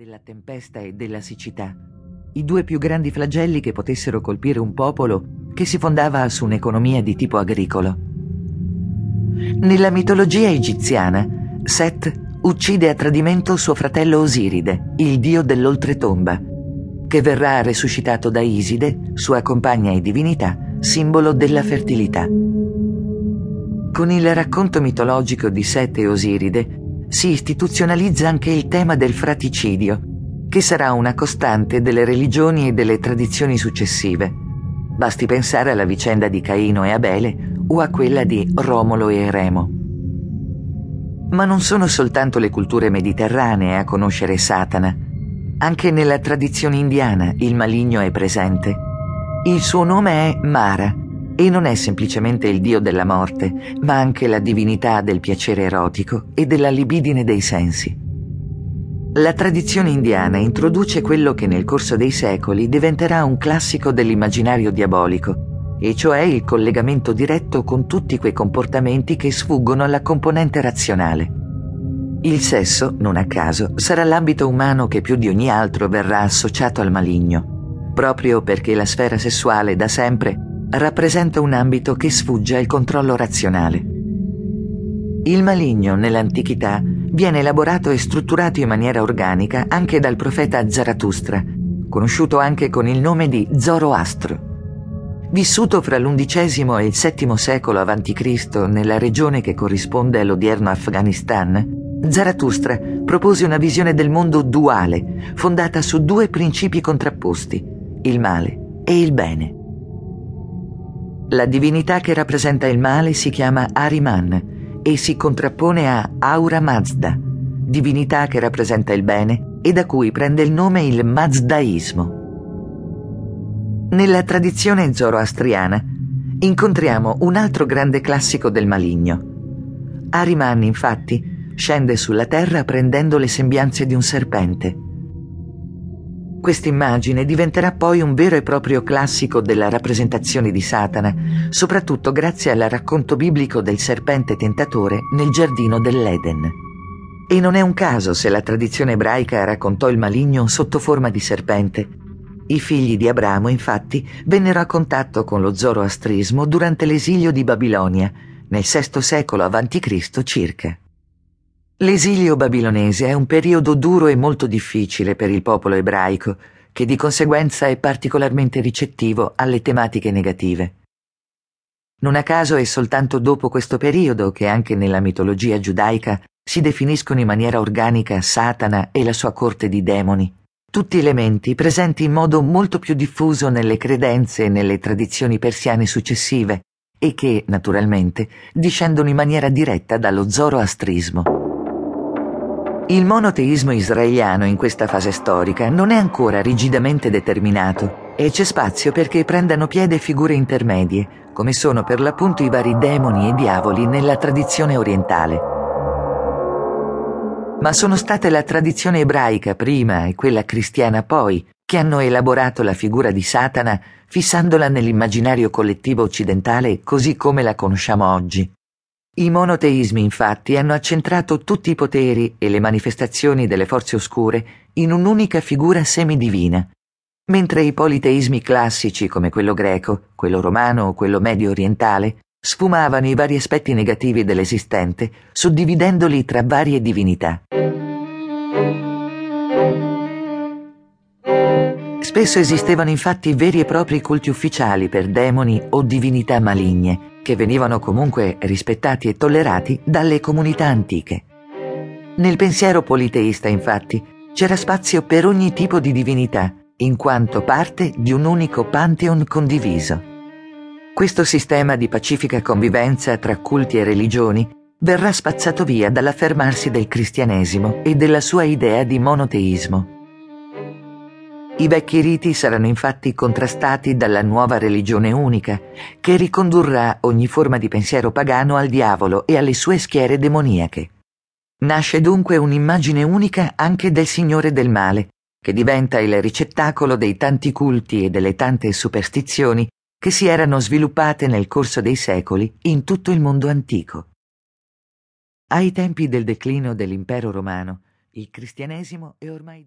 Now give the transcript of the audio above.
della tempesta e della siccità, i due più grandi flagelli che potessero colpire un popolo che si fondava su un'economia di tipo agricolo. Nella mitologia egiziana, Set uccide a tradimento suo fratello Osiride, il dio dell'oltretomba, che verrà resuscitato da Iside, sua compagna e divinità, simbolo della fertilità. Con il racconto mitologico di Set e Osiride si istituzionalizza anche il tema del fraticidio, che sarà una costante delle religioni e delle tradizioni successive. Basti pensare alla vicenda di Caino e Abele o a quella di Romolo e Remo. Ma non sono soltanto le culture mediterranee a conoscere Satana. Anche nella tradizione indiana il maligno è presente. Il suo nome è Mara e non è semplicemente il dio della morte, ma anche la divinità del piacere erotico e della libidine dei sensi. La tradizione indiana introduce quello che nel corso dei secoli diventerà un classico dell'immaginario diabolico, e cioè il collegamento diretto con tutti quei comportamenti che sfuggono alla componente razionale. Il sesso, non a caso, sarà l'ambito umano che più di ogni altro verrà associato al maligno, proprio perché la sfera sessuale da sempre rappresenta un ambito che sfugge al controllo razionale. Il maligno nell'antichità viene elaborato e strutturato in maniera organica anche dal profeta Zarathustra, conosciuto anche con il nome di Zoroastro. Vissuto fra l'undicesimo e il settimo secolo a.C. nella regione che corrisponde all'odierno Afghanistan, Zarathustra propose una visione del mondo duale, fondata su due principi contrapposti, il male e il bene. La divinità che rappresenta il male si chiama Ariman e si contrappone a Aura Mazda, divinità che rappresenta il bene e da cui prende il nome il Mazdaismo. Nella tradizione zoroastriana incontriamo un altro grande classico del maligno. Ariman, infatti, scende sulla terra prendendo le sembianze di un serpente Quest'immagine diventerà poi un vero e proprio classico della rappresentazione di Satana, soprattutto grazie al racconto biblico del serpente tentatore nel giardino dell'Eden. E non è un caso se la tradizione ebraica raccontò il maligno sotto forma di serpente. I figli di Abramo, infatti, vennero a contatto con lo zoroastrismo durante l'esilio di Babilonia, nel VI secolo a.C. circa. L'esilio babilonese è un periodo duro e molto difficile per il popolo ebraico, che di conseguenza è particolarmente ricettivo alle tematiche negative. Non a caso è soltanto dopo questo periodo che anche nella mitologia giudaica si definiscono in maniera organica Satana e la sua corte di demoni, tutti elementi presenti in modo molto più diffuso nelle credenze e nelle tradizioni persiane successive e che, naturalmente, discendono in maniera diretta dallo zoroastrismo. Il monoteismo israeliano in questa fase storica non è ancora rigidamente determinato e c'è spazio perché prendano piede figure intermedie, come sono per l'appunto i vari demoni e diavoli nella tradizione orientale. Ma sono state la tradizione ebraica prima e quella cristiana poi che hanno elaborato la figura di Satana fissandola nell'immaginario collettivo occidentale così come la conosciamo oggi. I monoteismi infatti hanno accentrato tutti i poteri e le manifestazioni delle forze oscure in un'unica figura semidivina, mentre i politeismi classici come quello greco, quello romano o quello medio orientale sfumavano i vari aspetti negativi dell'esistente, suddividendoli tra varie divinità. Spesso esistevano infatti veri e propri culti ufficiali per demoni o divinità maligne, che venivano comunque rispettati e tollerati dalle comunità antiche. Nel pensiero politeista, infatti, c'era spazio per ogni tipo di divinità, in quanto parte di un unico pantheon condiviso. Questo sistema di pacifica convivenza tra culti e religioni verrà spazzato via dall'affermarsi del cristianesimo e della sua idea di monoteismo. I vecchi riti saranno infatti contrastati dalla nuova religione unica, che ricondurrà ogni forma di pensiero pagano al diavolo e alle sue schiere demoniache. Nasce dunque un'immagine unica anche del Signore del Male, che diventa il ricettacolo dei tanti culti e delle tante superstizioni che si erano sviluppate nel corso dei secoli in tutto il mondo antico. Ai tempi del declino dell'impero romano, il cristianesimo è ormai